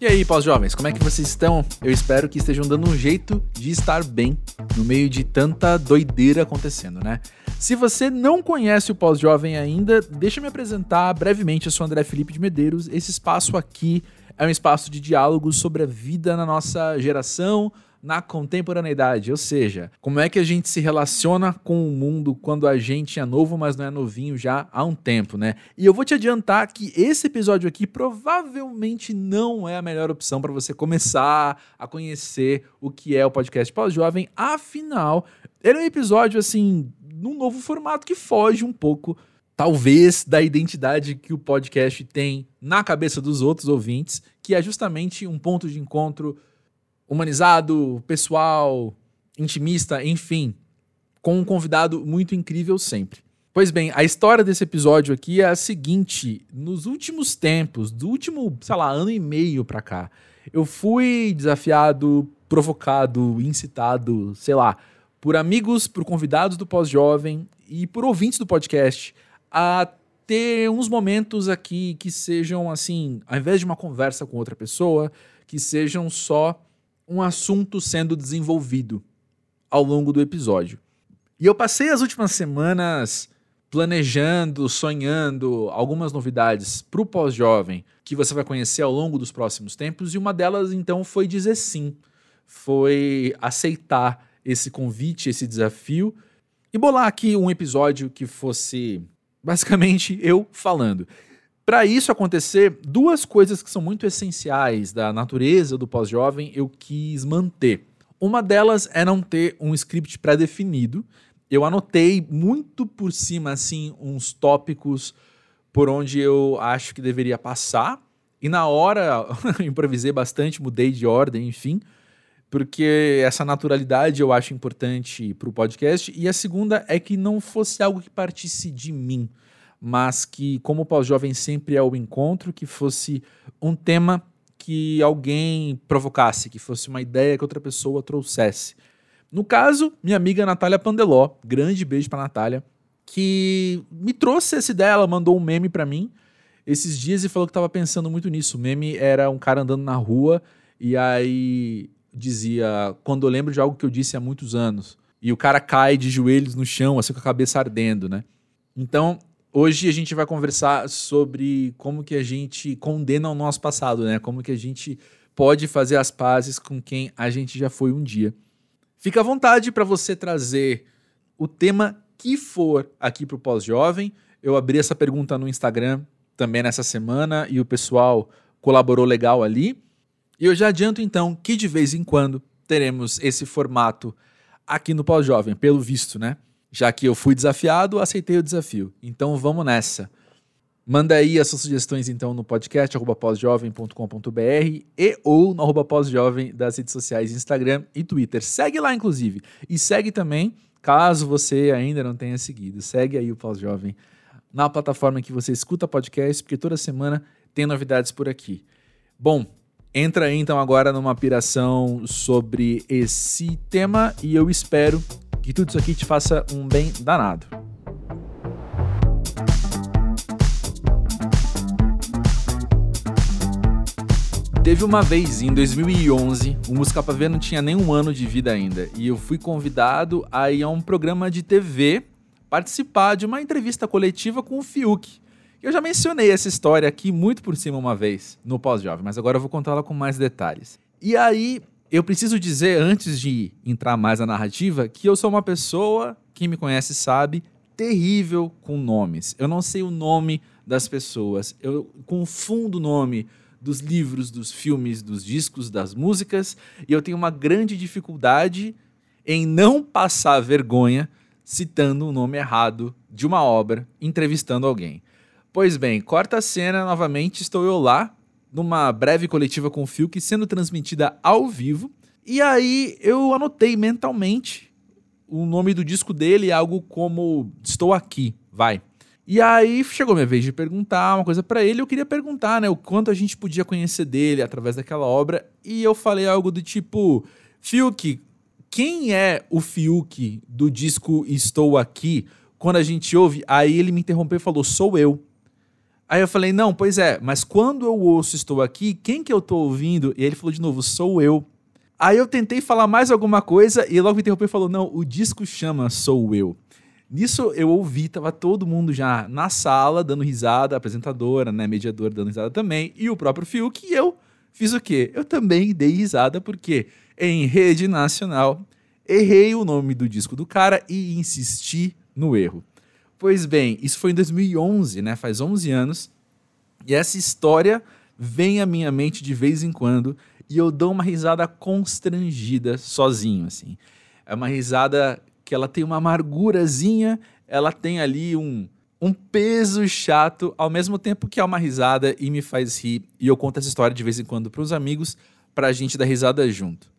E aí, pós-jovens, como é que vocês estão? Eu espero que estejam dando um jeito de estar bem no meio de tanta doideira acontecendo, né? Se você não conhece o Pós-Jovem ainda, deixa me apresentar brevemente. Eu sou André Felipe de Medeiros. Esse espaço aqui é um espaço de diálogos sobre a vida na nossa geração, na contemporaneidade, ou seja, como é que a gente se relaciona com o mundo quando a gente é novo, mas não é novinho já há um tempo, né? E eu vou te adiantar que esse episódio aqui provavelmente não é a melhor opção para você começar a conhecer o que é o podcast pós-jovem, afinal, ele é um episódio assim, num novo formato que foge um pouco talvez da identidade que o podcast tem na cabeça dos outros ouvintes, que é justamente um ponto de encontro humanizado, pessoal, intimista, enfim, com um convidado muito incrível sempre. Pois bem, a história desse episódio aqui é a seguinte: nos últimos tempos, do último, sei lá, ano e meio pra cá, eu fui desafiado, provocado, incitado, sei lá, por amigos, por convidados do pós-jovem e por ouvintes do podcast a ter uns momentos aqui que sejam assim, ao invés de uma conversa com outra pessoa, que sejam só um assunto sendo desenvolvido ao longo do episódio. E eu passei as últimas semanas planejando, sonhando algumas novidades para o pós-jovem que você vai conhecer ao longo dos próximos tempos, e uma delas então foi dizer sim, foi aceitar esse convite, esse desafio e bolar aqui um episódio que fosse basicamente eu falando. Para isso acontecer, duas coisas que são muito essenciais da natureza do pós-jovem eu quis manter. Uma delas é não ter um script pré-definido. Eu anotei muito por cima assim uns tópicos por onde eu acho que deveria passar e na hora improvisei bastante, mudei de ordem, enfim, porque essa naturalidade eu acho importante para o podcast. E a segunda é que não fosse algo que partisse de mim mas que, como o pós-jovem sempre é o encontro, que fosse um tema que alguém provocasse, que fosse uma ideia que outra pessoa trouxesse. No caso, minha amiga Natália Pandeló, grande beijo para Natália, que me trouxe essa ideia, ela mandou um meme para mim esses dias e falou que estava pensando muito nisso. O meme era um cara andando na rua e aí dizia: "Quando eu lembro de algo que eu disse há muitos anos". E o cara cai de joelhos no chão, assim com a cabeça ardendo, né? Então, Hoje a gente vai conversar sobre como que a gente condena o nosso passado, né? Como que a gente pode fazer as pazes com quem a gente já foi um dia. Fica à vontade para você trazer o tema que for aqui para o pós-jovem. Eu abri essa pergunta no Instagram também nessa semana e o pessoal colaborou legal ali. E eu já adianto então que de vez em quando teremos esse formato aqui no pós-jovem, pelo visto, né? Já que eu fui desafiado, aceitei o desafio. Então vamos nessa. Manda aí as suas sugestões então no podcast pósjovem.com.br e ou no arroba pósjovem das redes sociais Instagram e Twitter. Segue lá, inclusive. E segue também, caso você ainda não tenha seguido, segue aí o Pós-Jovem na plataforma que você escuta podcast, porque toda semana tem novidades por aqui. Bom, entra aí então agora numa piração sobre esse tema e eu espero que tudo isso aqui te faça um bem danado. Teve uma vez, em 2011, o Música Pra Ver não tinha nem um ano de vida ainda, e eu fui convidado a ir a um programa de TV participar de uma entrevista coletiva com o Fiuk. Eu já mencionei essa história aqui muito por cima uma vez, no pós-jovem, mas agora eu vou contá-la com mais detalhes. E aí, eu preciso dizer, antes de entrar mais na narrativa, que eu sou uma pessoa, quem me conhece sabe, terrível com nomes. Eu não sei o nome das pessoas. Eu confundo o nome dos livros, dos filmes, dos discos, das músicas, e eu tenho uma grande dificuldade em não passar vergonha citando o nome errado de uma obra, entrevistando alguém. Pois bem, corta a cena novamente, estou eu lá numa breve coletiva com o Fiuk sendo transmitida ao vivo. E aí eu anotei mentalmente o nome do disco dele, algo como Estou Aqui, vai. E aí chegou minha vez de perguntar uma coisa para ele. Eu queria perguntar, né, o quanto a gente podia conhecer dele através daquela obra. E eu falei algo do tipo: Fiuk, quem é o Fiuk do disco Estou Aqui? Quando a gente ouve, aí ele me interrompeu e falou: Sou eu. Aí eu falei, não, pois é, mas quando eu ouço Estou Aqui, quem que eu tô ouvindo? E ele falou de novo, sou eu. Aí eu tentei falar mais alguma coisa e logo me interrompeu e falou, não, o disco chama Sou Eu. Nisso eu ouvi, tava todo mundo já na sala dando risada, apresentadora, né, mediadora dando risada também, e o próprio Fiuk, e eu fiz o quê? Eu também dei risada porque em rede nacional errei o nome do disco do cara e insisti no erro. Pois bem, isso foi em 2011, né? Faz 11 anos. E essa história vem à minha mente de vez em quando e eu dou uma risada constrangida sozinho, assim. É uma risada que ela tem uma amargurazinha, ela tem ali um, um peso chato, ao mesmo tempo que é uma risada e me faz rir. E eu conto essa história de vez em quando para os amigos, para a gente dar risada junto.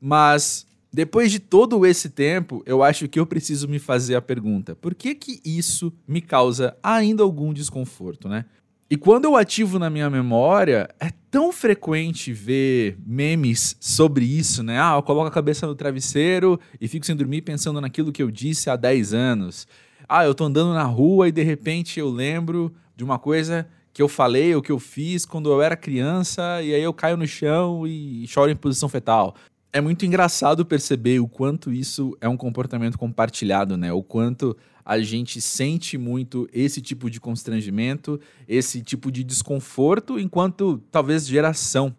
Mas depois de todo esse tempo, eu acho que eu preciso me fazer a pergunta: por que que isso me causa ainda algum desconforto, né? E quando eu ativo na minha memória, é tão frequente ver memes sobre isso, né? Ah, eu coloco a cabeça no travesseiro e fico sem dormir pensando naquilo que eu disse há 10 anos. Ah, eu tô andando na rua e de repente eu lembro de uma coisa que eu falei ou que eu fiz quando eu era criança e aí eu caio no chão e choro em posição fetal. É muito engraçado perceber o quanto isso é um comportamento compartilhado, né? O quanto a gente sente muito esse tipo de constrangimento, esse tipo de desconforto, enquanto talvez geração.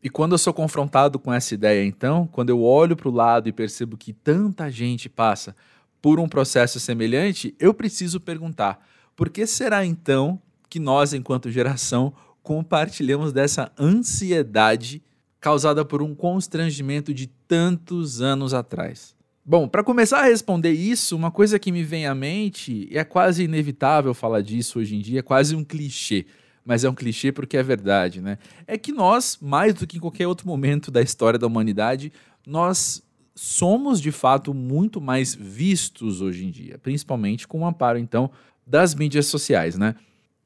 E quando eu sou confrontado com essa ideia, então, quando eu olho para o lado e percebo que tanta gente passa por um processo semelhante, eu preciso perguntar: por que será então que nós, enquanto geração, compartilhamos dessa ansiedade causada por um constrangimento de tantos anos atrás? Bom, para começar a responder isso, uma coisa que me vem à mente, e é quase inevitável falar disso hoje em dia, é quase um clichê, mas é um clichê porque é verdade, né? É que nós, mais do que em qualquer outro momento da história da humanidade, nós somos de fato muito mais vistos hoje em dia, principalmente com o amparo então das mídias sociais, né?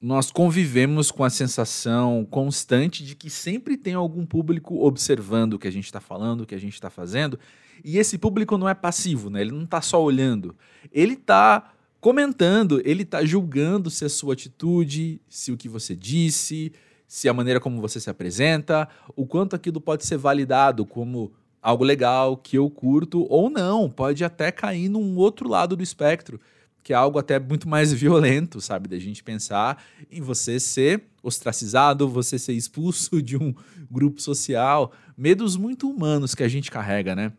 Nós convivemos com a sensação constante de que sempre tem algum público observando o que a gente está falando, o que a gente está fazendo, e esse público não é passivo, né? Ele não está só olhando. Ele está comentando, ele está julgando se a sua atitude, se o que você disse, se a maneira como você se apresenta, o quanto aquilo pode ser validado como algo legal que eu curto ou não, pode até cair num outro lado do espectro, que é algo até muito mais violento, sabe, da gente pensar em você ser ostracizado, você ser expulso de um grupo social, medos muito humanos que a gente carrega, né?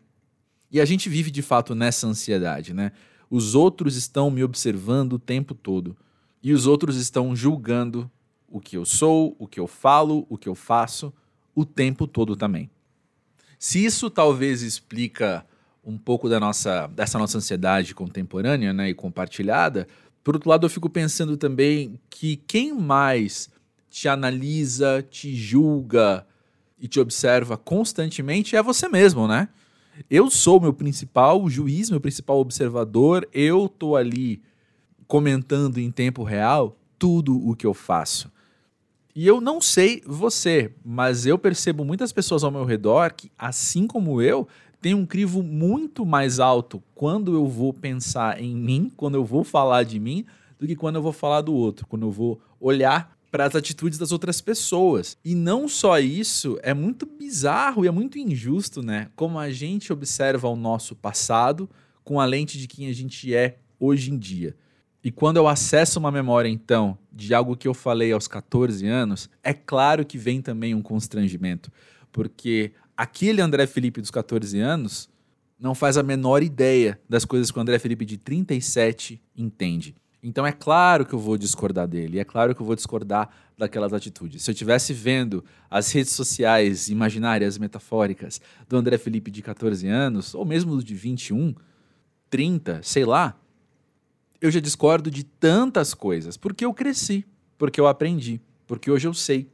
E a gente vive de fato nessa ansiedade, né? Os outros estão me observando o tempo todo. E os outros estão julgando o que eu sou, o que eu falo, o que eu faço, o tempo todo também. Se isso talvez explica um pouco da nossa, dessa nossa ansiedade contemporânea né, e compartilhada, por outro lado, eu fico pensando também que quem mais te analisa, te julga e te observa constantemente é você mesmo, né? Eu sou meu principal juiz, meu principal observador, eu tô ali comentando em tempo real tudo o que eu faço. E eu não sei você, mas eu percebo muitas pessoas ao meu redor que, assim como eu, tem um crivo muito mais alto quando eu vou pensar em mim, quando eu vou falar de mim, do que quando eu vou falar do outro, quando eu vou olhar para as atitudes das outras pessoas. E não só isso, é muito bizarro e é muito injusto, né? Como a gente observa o nosso passado com a lente de quem a gente é hoje em dia. E quando eu acesso uma memória, então, de algo que eu falei aos 14 anos, é claro que vem também um constrangimento. Porque aquele André Felipe dos 14 anos não faz a menor ideia das coisas que o André Felipe de 37 entende. Então é claro que eu vou discordar dele, é claro que eu vou discordar daquelas atitudes. Se eu estivesse vendo as redes sociais imaginárias, metafóricas do André Felipe de 14 anos, ou mesmo do de 21, 30, sei lá, eu já discordo de tantas coisas, porque eu cresci, porque eu aprendi, porque hoje eu sei.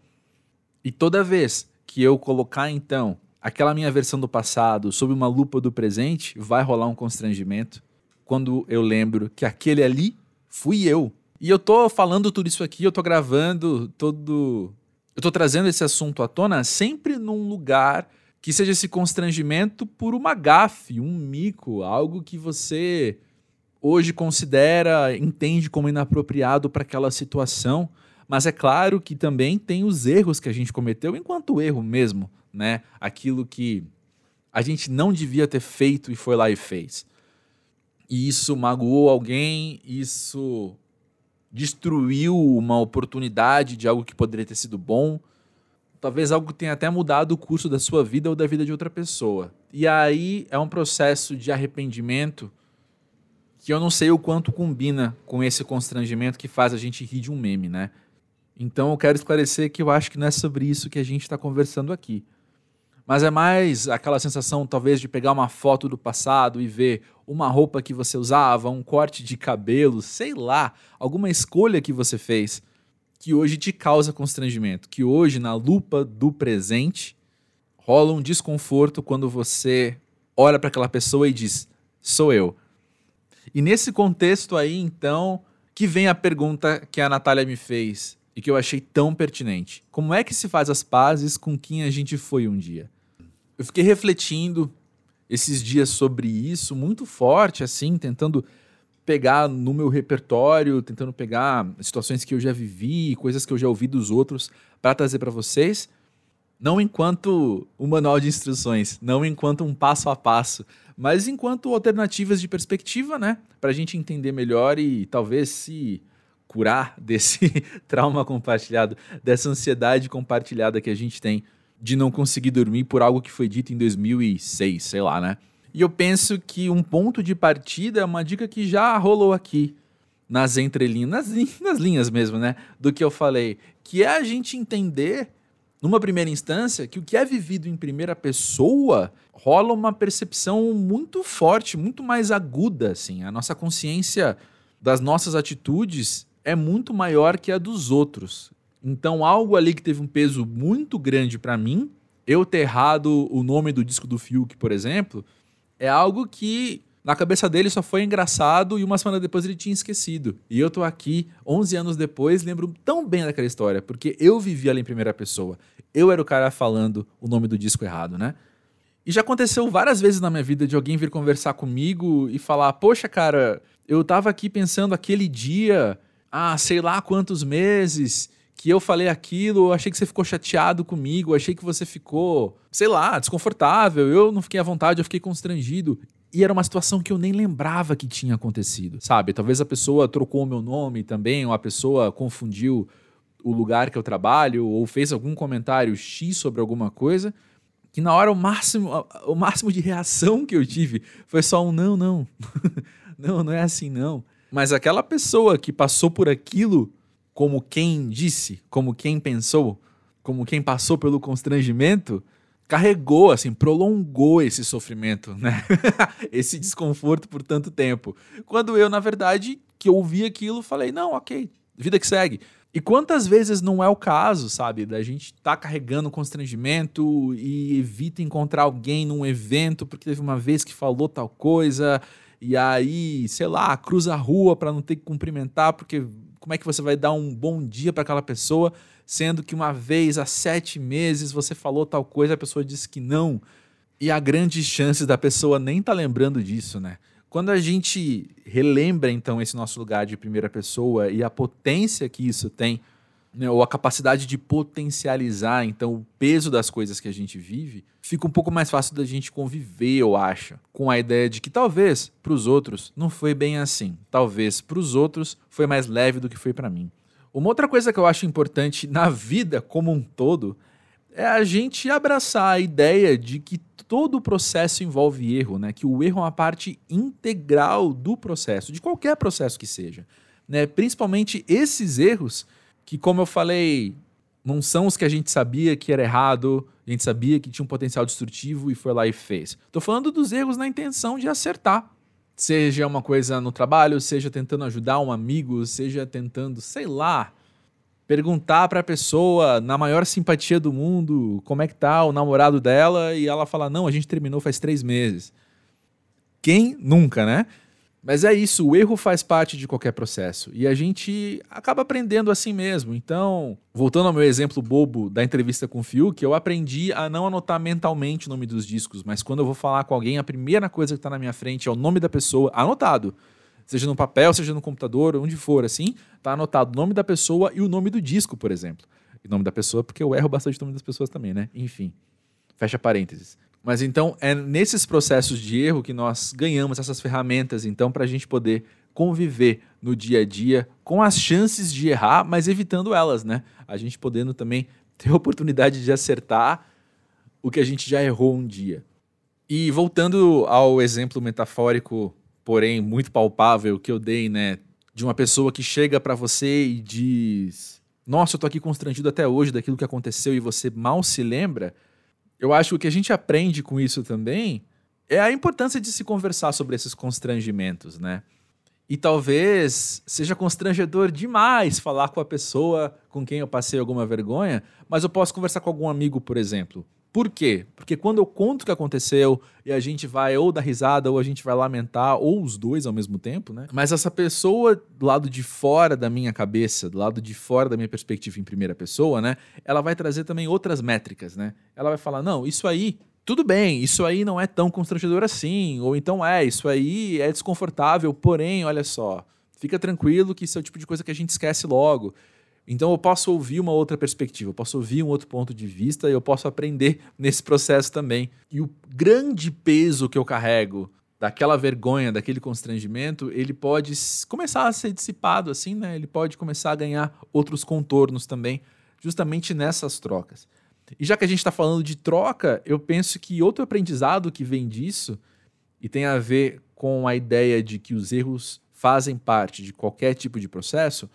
E toda vez que eu colocar então aquela minha versão do passado sob uma lupa do presente, vai rolar um constrangimento quando eu lembro que aquele ali fui eu. E eu tô falando tudo isso aqui, eu tô gravando todo. Eu tô trazendo esse assunto à tona sempre num lugar que seja esse constrangimento por uma gafe, um mico, algo que você hoje considera, entende como inapropriado para aquela situação, Mas é claro que também tem os erros que a gente cometeu enquanto erro mesmo, né? Aquilo que a gente não devia ter feito e foi lá e fez. E isso magoou alguém, isso destruiu uma oportunidade de algo que poderia ter sido bom. Talvez algo tenha até mudado o curso da sua vida ou da vida de outra pessoa. E aí é um processo de arrependimento que eu não sei o quanto combina com esse constrangimento que faz a gente rir de um meme, né? Então eu quero esclarecer que eu acho que não é sobre isso que a gente está conversando aqui. Mas é mais aquela sensação, talvez, de pegar uma foto do passado e ver uma roupa que você usava, um corte de cabelo, sei lá, alguma escolha que você fez que hoje te causa constrangimento, que hoje, na lupa do presente, rola um desconforto quando você olha para aquela pessoa e diz: sou eu. E nesse contexto aí, então, que vem a pergunta que a Natália me fez e que eu achei tão pertinente: como é que se faz as pazes com quem a gente foi um dia? Eu fiquei refletindo esses dias sobre isso muito forte, assim, tentando pegar no meu repertório, tentando pegar situações que eu já vivi, coisas que eu já ouvi dos outros para trazer para vocês, não enquanto um manual de instruções, não enquanto um passo a passo, mas enquanto alternativas de perspectiva, né, para a gente entender melhor e talvez se curar desse trauma compartilhado, dessa ansiedade compartilhada que a gente tem de não conseguir dormir por algo que foi dito em 2006, sei lá, né? E eu penso que um ponto de partida é uma dica que já rolou aqui nas entrelinhas, nas, linhas mesmo, né? Do que eu falei, que é a gente entender, numa primeira instância, que o que é vivido em primeira pessoa rola uma percepção muito forte, muito mais aguda, assim. A nossa consciência das nossas atitudes é muito maior que a dos outros. Então, algo ali que teve um peso muito grande para mim, eu ter errado o nome do disco do Fiuk, por exemplo, é algo que na cabeça dele só foi engraçado e uma semana depois ele tinha esquecido. E eu tô aqui, 11 anos depois, lembro tão bem daquela história, porque eu vivi ela em primeira pessoa. Eu era o cara falando o nome do disco errado, né? E já aconteceu várias vezes na minha vida de alguém vir conversar comigo e falar: Poxa, cara, eu tava aqui pensando aquele dia, ah, sei lá quantos meses, que eu falei aquilo, eu achei que você ficou chateado comigo, achei que você ficou, sei lá, desconfortável, eu não fiquei à vontade, eu fiquei constrangido. E era uma situação que eu nem lembrava que tinha acontecido, sabe? Talvez a pessoa trocou o meu nome também, ou a pessoa confundiu o lugar que eu trabalho, ou fez algum comentário X sobre alguma coisa, que na hora o máximo, o máximo de reação que eu tive foi só um não, não. não, não é assim não. Mas aquela pessoa que passou por aquilo como quem disse, como quem pensou, como quem passou pelo constrangimento, carregou, assim, prolongou esse sofrimento, né? esse desconforto por tanto tempo. Quando eu, na verdade, que ouvi aquilo, falei, não, ok, vida que segue. E quantas vezes não é o caso, sabe? Da gente tá carregando constrangimento e evita encontrar alguém num evento porque teve uma vez que falou tal coisa e aí, sei lá, cruza a rua para não ter que cumprimentar porque como é que você vai dar um bom dia para aquela pessoa, sendo que uma vez há sete meses você falou tal coisa, a pessoa disse que não, e há grandes chances da pessoa nem tá lembrando disso, né? Quando a gente relembra então esse nosso lugar de primeira pessoa e a potência que isso tem, né, ou a capacidade de potencializar então o peso das coisas que a gente vive, fica um pouco mais fácil da gente conviver, eu acho, com a ideia de que talvez para os outros não foi bem assim, talvez para os outros foi mais leve do que foi para mim. Uma outra coisa que eu acho importante na vida como um todo é a gente abraçar a ideia de que todo o processo envolve erro, né? Que o erro é uma parte integral do processo, de qualquer processo que seja, né? Principalmente esses erros que, como eu falei, não são os que a gente sabia que era errado, a gente sabia que tinha um potencial destrutivo e foi lá e fez. Tô falando dos erros na intenção de acertar. Seja uma coisa no trabalho, seja tentando ajudar um amigo, seja tentando, sei lá, perguntar para a pessoa na maior simpatia do mundo como é que tá o namorado dela e ela fala: Não, a gente terminou faz três meses. Quem nunca, né? Mas é isso, o erro faz parte de qualquer processo e a gente acaba aprendendo assim mesmo. Então, voltando ao meu exemplo bobo da entrevista com o Fiuk, eu aprendi a não anotar mentalmente o nome dos discos, mas quando eu vou falar com alguém, a primeira coisa que está na minha frente é o nome da pessoa, anotado. seja no papel, seja no computador, onde for, assim, tá anotado o nome da pessoa e o nome do disco, por exemplo. E nome da pessoa, porque eu erro bastante o nome das pessoas também, né? Enfim, fecha parênteses. Mas então é nesses processos de erro que nós ganhamos essas ferramentas, então, para a gente poder conviver no dia a dia com as chances de errar, mas evitando elas, né? A gente podendo também ter a oportunidade de acertar o que a gente já errou um dia. E voltando ao exemplo metafórico, porém muito palpável que eu dei, né, de uma pessoa que chega para você e diz: "Nossa, eu tô aqui constrangido até hoje daquilo que aconteceu e você mal se lembra", eu acho que o que a gente aprende com isso também é a importância de se conversar sobre esses constrangimentos, né? E talvez seja constrangedor demais falar com a pessoa com quem eu passei alguma vergonha, mas eu posso conversar com algum amigo, por exemplo. Por quê? Porque quando eu conto o que aconteceu e a gente vai ou dar risada ou a gente vai lamentar, ou os dois ao mesmo tempo, né? Mas essa pessoa do lado de fora da minha cabeça, do lado de fora da minha perspectiva em primeira pessoa, né? Ela vai trazer também outras métricas, né? Ela vai falar: não, isso aí tudo bem, isso aí não é tão constrangedor assim, ou então é, isso aí é desconfortável, porém, olha só, fica tranquilo que isso é o tipo de coisa que a gente esquece logo. Então eu posso ouvir uma outra perspectiva, eu posso ouvir um outro ponto de vista e eu posso aprender nesse processo também. E o grande peso que eu carrego daquela vergonha, daquele constrangimento, ele pode começar a ser dissipado assim, né? Ele pode começar a ganhar outros contornos também, justamente nessas trocas. E já que a gente está falando de troca, eu penso que outro aprendizado que vem disso e tem a ver com a ideia de que os erros fazem parte de qualquer tipo de processo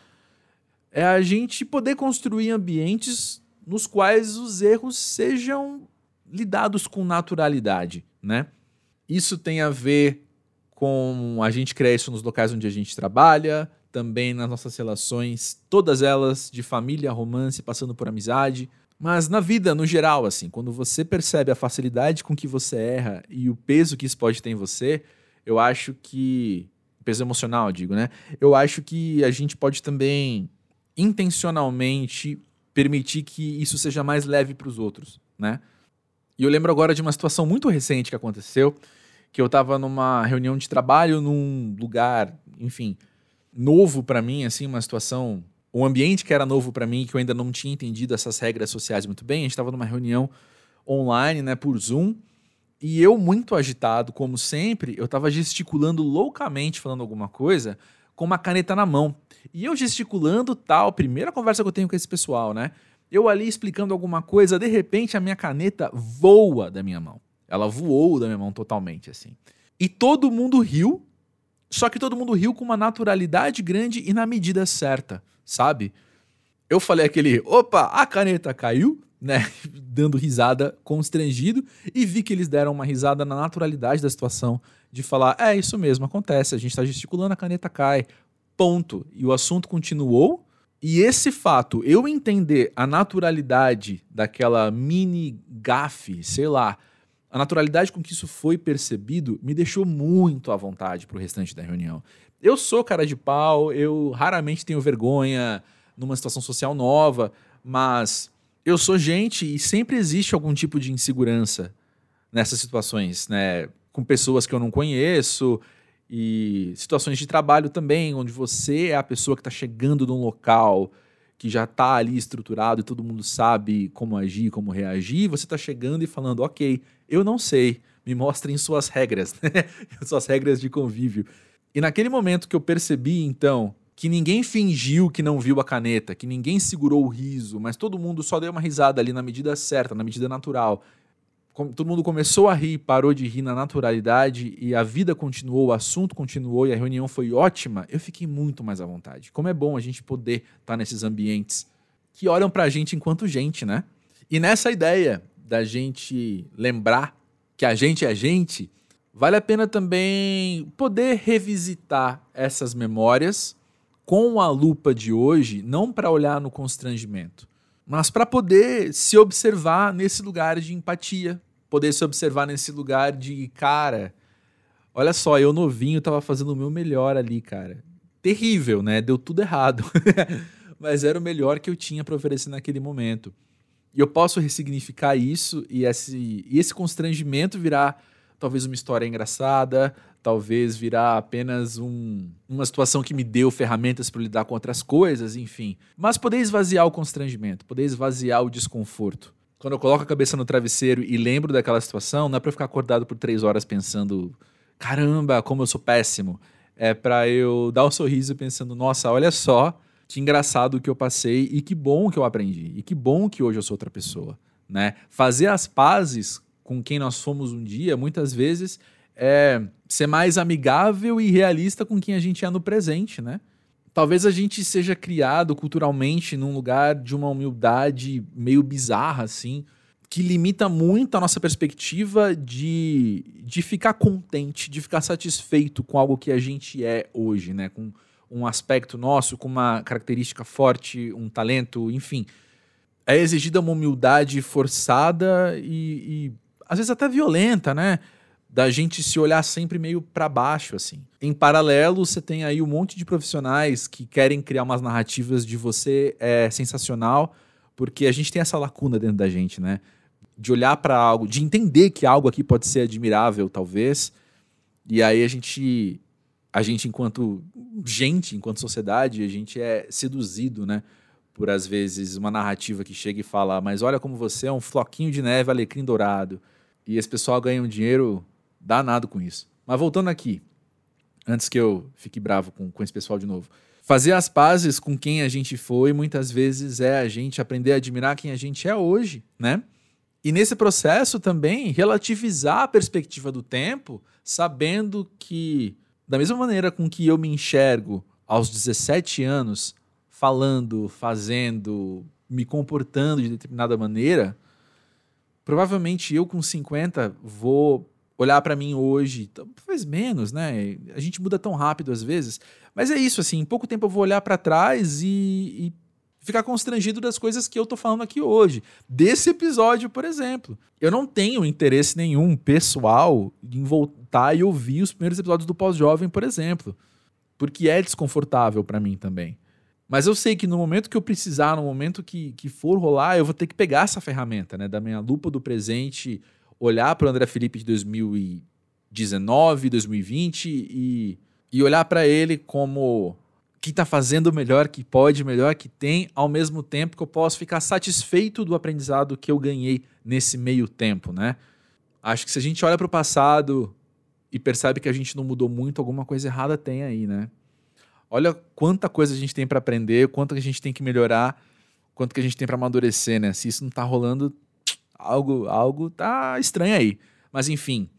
é a gente poder construir ambientes nos quais os erros sejam lidados com naturalidade, né? Isso tem a ver com a gente criar isso nos locais onde a gente trabalha, também nas nossas relações, todas elas de família, romance, passando por amizade, mas na vida, no geral, assim, quando você percebe a facilidade com que você erra e o peso que isso pode ter em você, eu acho que peso emocional, digo, né? Eu acho que a gente pode também intencionalmente permitir que isso seja mais leve para os outros, né? E eu lembro agora de uma situação muito recente que aconteceu, que eu estava numa reunião de trabalho num lugar, enfim, novo para mim, assim, uma situação, um ambiente que era novo para mim, que eu ainda não tinha entendido essas regras sociais muito bem. A gente estava numa reunião online, né, por Zoom, e eu muito agitado, como sempre, eu estava gesticulando loucamente falando alguma coisa, com uma caneta na mão. E eu gesticulando tal, primeira conversa que eu tenho com esse pessoal, né? Eu ali explicando alguma coisa, de repente a minha caneta voa da minha mão. Ela voou da minha mão totalmente, assim. E todo mundo riu, só que todo mundo riu com uma naturalidade grande e na medida certa, sabe? Eu falei aquele, opa, a caneta caiu, né? Dando risada constrangido, e vi que eles deram uma risada na naturalidade da situação de falar: é isso mesmo, acontece, a gente está gesticulando, a caneta cai. Ponto. E o assunto continuou. E esse fato, eu entender a naturalidade daquela mini gafe, sei lá, a naturalidade com que isso foi percebido, me deixou muito à vontade para o restante da reunião. Eu sou cara de pau, eu raramente tenho vergonha numa situação social nova, mas eu sou gente e sempre existe algum tipo de insegurança nessas situações, né? com pessoas que eu não conheço e situações de trabalho também, onde você é a pessoa que está chegando num local que já está ali estruturado e todo mundo sabe como agir, como reagir, você está chegando e falando, ok, eu não sei, me mostrem suas regras, né? suas regras de convívio. E naquele momento que eu percebi, então, que ninguém fingiu que não viu a caneta, que ninguém segurou o riso, mas todo mundo só deu uma risada ali na medida certa, na medida natural todo mundo começou a rir, parou de rir na naturalidade e a vida continuou, o assunto continuou e a reunião foi ótima, eu fiquei muito mais à vontade. Como é bom a gente poder estar tá nesses ambientes que olham pra gente enquanto gente, né? E nessa ideia da gente lembrar que a gente é gente, vale a pena também poder revisitar essas memórias com a lupa de hoje, não para olhar no constrangimento, mas para poder se observar nesse lugar de empatia, poder se observar nesse lugar de, cara, olha só, eu novinho tava fazendo o meu melhor ali, cara. Terrível, né? Deu tudo errado. Mas era o melhor que eu tinha para oferecer naquele momento. E eu posso ressignificar isso e esse, e esse constrangimento virar talvez uma história engraçada, talvez virar apenas um, uma situação que me deu ferramentas para lidar com outras coisas, enfim. Mas poder esvaziar o constrangimento, poder esvaziar o desconforto. Quando eu coloco a cabeça no travesseiro e lembro daquela situação, não é para ficar acordado por três horas pensando, caramba, como eu sou péssimo. É para eu dar um sorriso pensando, nossa, olha só que engraçado que eu passei e que bom que eu aprendi e que bom que hoje eu sou outra pessoa, né? Fazer as pazes com quem nós fomos um dia, muitas vezes é ser mais amigável e realista com quem a gente é no presente, né? Talvez a gente seja criado culturalmente num lugar de uma humildade meio bizarra, assim, que limita muito a nossa perspectiva de, de ficar contente, de ficar satisfeito com algo que a gente é hoje, né? Com um aspecto nosso, com uma característica forte, um talento, enfim. É exigida uma humildade forçada e, e às vezes até violenta, né? da gente se olhar sempre meio para baixo, assim. Em paralelo, você tem aí um monte de profissionais que querem criar umas narrativas de você é sensacional, porque a gente tem essa lacuna dentro da gente, né? De olhar para algo, de entender que algo aqui pode ser admirável, talvez. E aí a gente, a gente enquanto gente, enquanto sociedade, a gente é seduzido, né? Por às vezes uma narrativa que chega e fala, mas olha como você é um floquinho de neve alecrim dourado. E esse pessoal ganha um dinheiro danado com isso. Mas voltando aqui, antes que eu fique bravo com, com esse pessoal de novo. Fazer as pazes com quem a gente foi muitas vezes é a gente aprender a admirar quem a gente é hoje, né? E nesse processo também relativizar a perspectiva do tempo, sabendo que, da mesma maneira com que eu me enxergo aos 17 anos, falando, fazendo, me comportando de determinada maneira, provavelmente eu com 50 vou olhar para mim hoje, talvez menos, né? A gente muda tão rápido às vezes. Mas é isso, assim, em pouco tempo eu vou olhar para trás e, e, ficar constrangido das coisas que eu tô falando aqui hoje. Desse episódio, por exemplo. Eu não tenho interesse nenhum pessoal em voltar e ouvir os primeiros episódios do Pós-Jovem, por exemplo. Porque é desconfortável para mim também. Mas eu sei que no momento que eu precisar, no momento que, que for rolar, eu vou ter que pegar essa ferramenta, né? Da minha lupa do presente olhar para o André Felipe de 2019, 2020 e, e olhar para ele como que está fazendo o melhor que pode, o melhor que tem, ao mesmo tempo que eu posso ficar satisfeito do aprendizado que eu ganhei nesse meio tempo, né? Acho que se a gente olha para o passado e percebe que a gente não mudou muito, alguma coisa errada tem aí, né? Olha quanta coisa a gente tem para aprender, quanto que a gente tem que melhorar, quanto que a gente tem para amadurecer, né? Se isso não está rolando, algo, algo tá estranho aí. Mas enfim,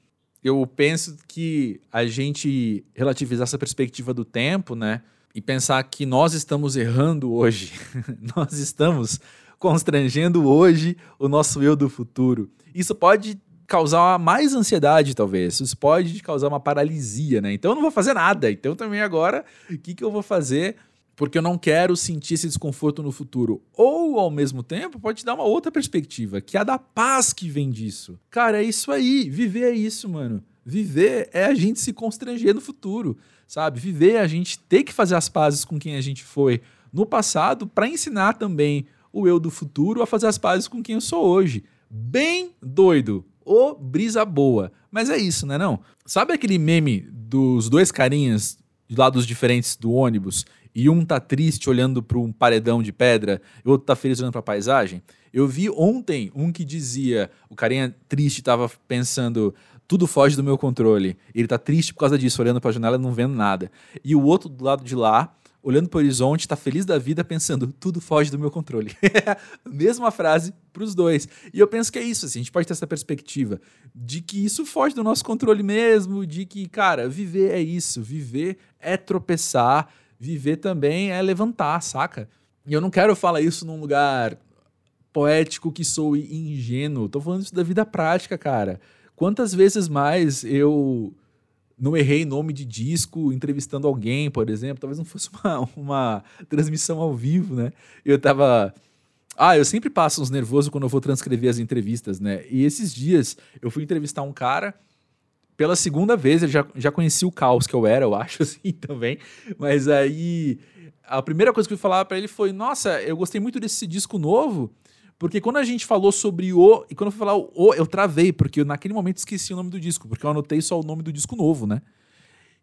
eu penso que a gente relativizar essa perspectiva do tempo, né? E pensar que nós estamos errando hoje, nós estamos constrangendo hoje o nosso eu do futuro. Isso pode causar mais ansiedade, talvez. Isso pode causar uma paralisia, né? Então eu não vou fazer nada. Então também agora, o que, que eu vou fazer porque eu não quero sentir esse desconforto no futuro. Ou, ao mesmo tempo, pode te dar uma outra perspectiva, que é a da paz que vem disso. Cara, é isso aí. Viver é isso, mano. Viver é a gente se constranger no futuro, sabe? Viver é a gente ter que fazer as pazes com quem a gente foi no passado para ensinar também o eu do futuro a fazer as pazes com quem eu sou hoje. Bem doido. Ô, brisa boa. Mas é isso, né não? Sabe aquele meme dos dois carinhas de lados diferentes do ônibus e um tá triste olhando para um paredão de pedra e o outro tá feliz olhando para a paisagem. Eu vi ontem um que dizia, o carinha triste estava pensando, tudo foge do meu controle. Ele tá triste por causa disso, olhando para a janela e não vendo nada. E o outro do lado de lá, olhando para o horizonte, está feliz da vida, pensando, tudo foge do meu controle. Mesma frase para os dois. E eu penso que é isso, assim, a gente pode ter essa perspectiva de que isso foge do nosso controle mesmo, de que, cara, viver é isso, viver é tropeçar, viver também é levantar, saca? E eu não quero falar isso num lugar poético que sou ingênuo. Tô falando isso da vida prática, cara. Quantas vezes mais eu não errei nome de disco entrevistando alguém, por exemplo, talvez não fosse uma, uma transmissão ao vivo, né? Eu tava. Ah, eu sempre passo uns nervosos quando eu vou transcrever as entrevistas, né? E esses dias eu fui entrevistar um cara pela segunda vez, eu já, já conheci o caos que eu era, eu acho, assim, também. Mas aí, a primeira coisa que eu fui falar para ele foi: Nossa, eu gostei muito desse disco novo, Porque quando a gente falou sobre o. E quando eu fui falar o, eu travei, porque eu, naquele momento esqueci o nome do disco, porque eu anotei só o nome do disco novo, né?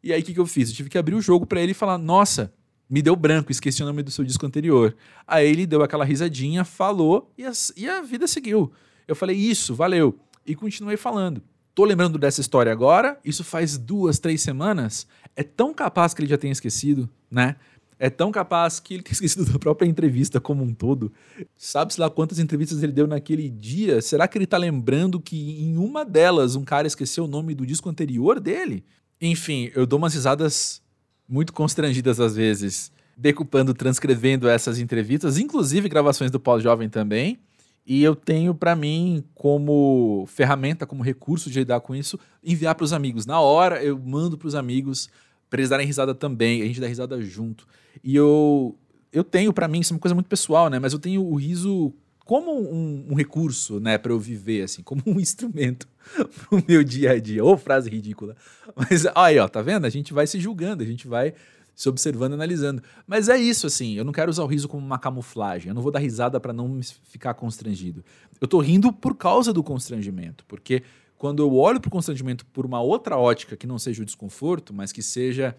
E aí o que, que eu fiz? Eu tive que abrir o jogo para ele e falar: Nossa, me deu branco, esqueci o nome do seu disco anterior. Aí ele deu aquela risadinha, falou e a, e a vida seguiu. Eu falei: Isso, valeu. E continuei falando. Tô lembrando dessa história agora, isso faz duas, três semanas. É tão capaz que ele já tenha esquecido, né? É tão capaz que ele tem esquecido da própria entrevista como um todo. Sabe-se lá quantas entrevistas ele deu naquele dia? Será que ele tá lembrando que em uma delas um cara esqueceu o nome do disco anterior dele? Enfim, eu dou umas risadas muito constrangidas às vezes, decupando, transcrevendo essas entrevistas, inclusive gravações do pós-jovem também. E eu tenho para mim como ferramenta, como recurso de lidar com isso, enviar para os amigos. Na hora eu mando para os amigos para eles darem risada também, a gente dá risada junto. E eu, eu tenho para mim, isso é uma coisa muito pessoal, né? Mas eu tenho o riso como um, um recurso, né, para eu viver, assim, como um instrumento pro meu dia a dia. Ou frase ridícula. Mas aí, ó, tá vendo? A gente vai se julgando, a gente vai se observando, analisando. Mas é isso, assim, eu não quero usar o riso como uma camuflagem. Eu não vou dar risada para não ficar constrangido. Eu tô rindo por causa do constrangimento, porque quando eu olho pro constrangimento por uma outra ótica que não seja o desconforto, mas que seja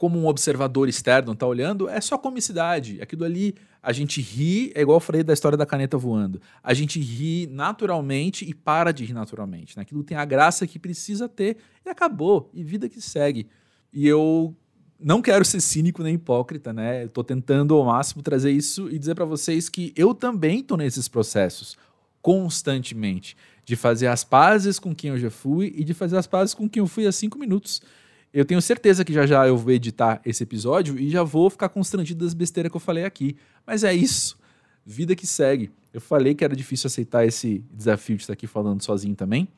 como um observador externo tá olhando, é só comicidade. Aquilo ali, a gente ri, é igual eu falei da história da caneta voando. A gente ri naturalmente e para de rir naturalmente. Né? Aquilo tem a graça que precisa ter e acabou. E vida que segue. E eu não quero ser cínico nem hipócrita, né? Tô tentando ao máximo trazer isso e dizer para vocês que eu também tô nesses processos constantemente de fazer as pazes com quem eu já fui e de fazer as pazes com quem eu fui há cinco minutos. Eu tenho certeza que já já eu vou editar esse episódio e já vou ficar constrangido das besteiras que eu falei aqui. Mas é isso. Vida que segue. Eu falei que era difícil aceitar esse desafio de estar aqui falando sozinho também.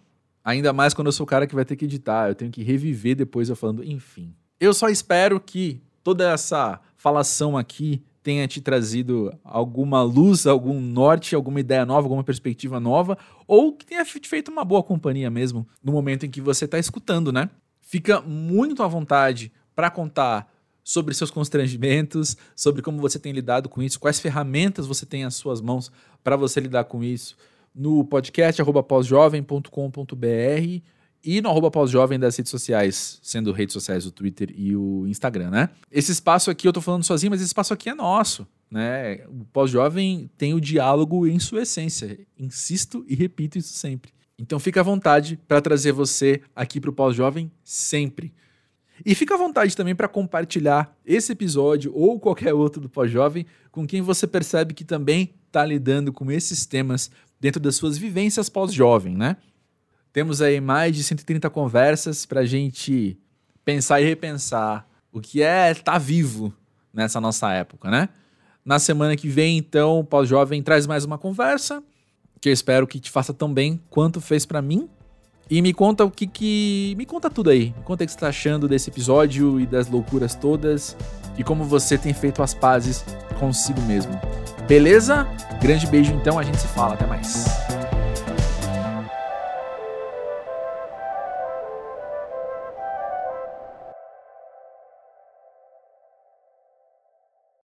Ainda mais quando eu sou o cara que vai ter que editar. Eu tenho que reviver depois eu falando, enfim. Eu só espero que toda essa falação aqui tenha te trazido alguma luz, algum norte, alguma ideia nova, alguma perspectiva nova, ou que tenha te feito uma boa companhia mesmo no momento em que você está escutando, né? Fica muito à vontade para contar sobre seus constrangimentos, sobre como você tem lidado com isso, quais ferramentas você tem às suas mãos para você lidar com isso no podcast pósjovem.com.br e no arroba pós-jovem das redes sociais, sendo redes sociais o Twitter e o Instagram, né? Esse espaço aqui eu tô falando sozinho, mas esse espaço aqui é nosso, né? O pós-jovem tem o diálogo em sua essência. Insisto e repito isso sempre. Então fica à vontade para trazer você aqui para o Pós-Jovem sempre. E fica à vontade também para compartilhar esse episódio ou qualquer outro do Pós-Jovem com quem você percebe que também está lidando com esses temas dentro das suas vivências pós-jovem, né? Temos aí mais de 130 conversas para a gente pensar e repensar o que é estar tá vivo nessa nossa época, né? Na semana que vem, então, o Pós-Jovem traz mais uma conversa que eu espero que te faça tão bem quanto fez para mim. E me conta o que que. Me conta tudo aí. Me conta o que você tá achando desse episódio e das loucuras todas. E como você tem feito as pazes consigo mesmo. Beleza? Grande beijo então, a gente se fala. Até mais.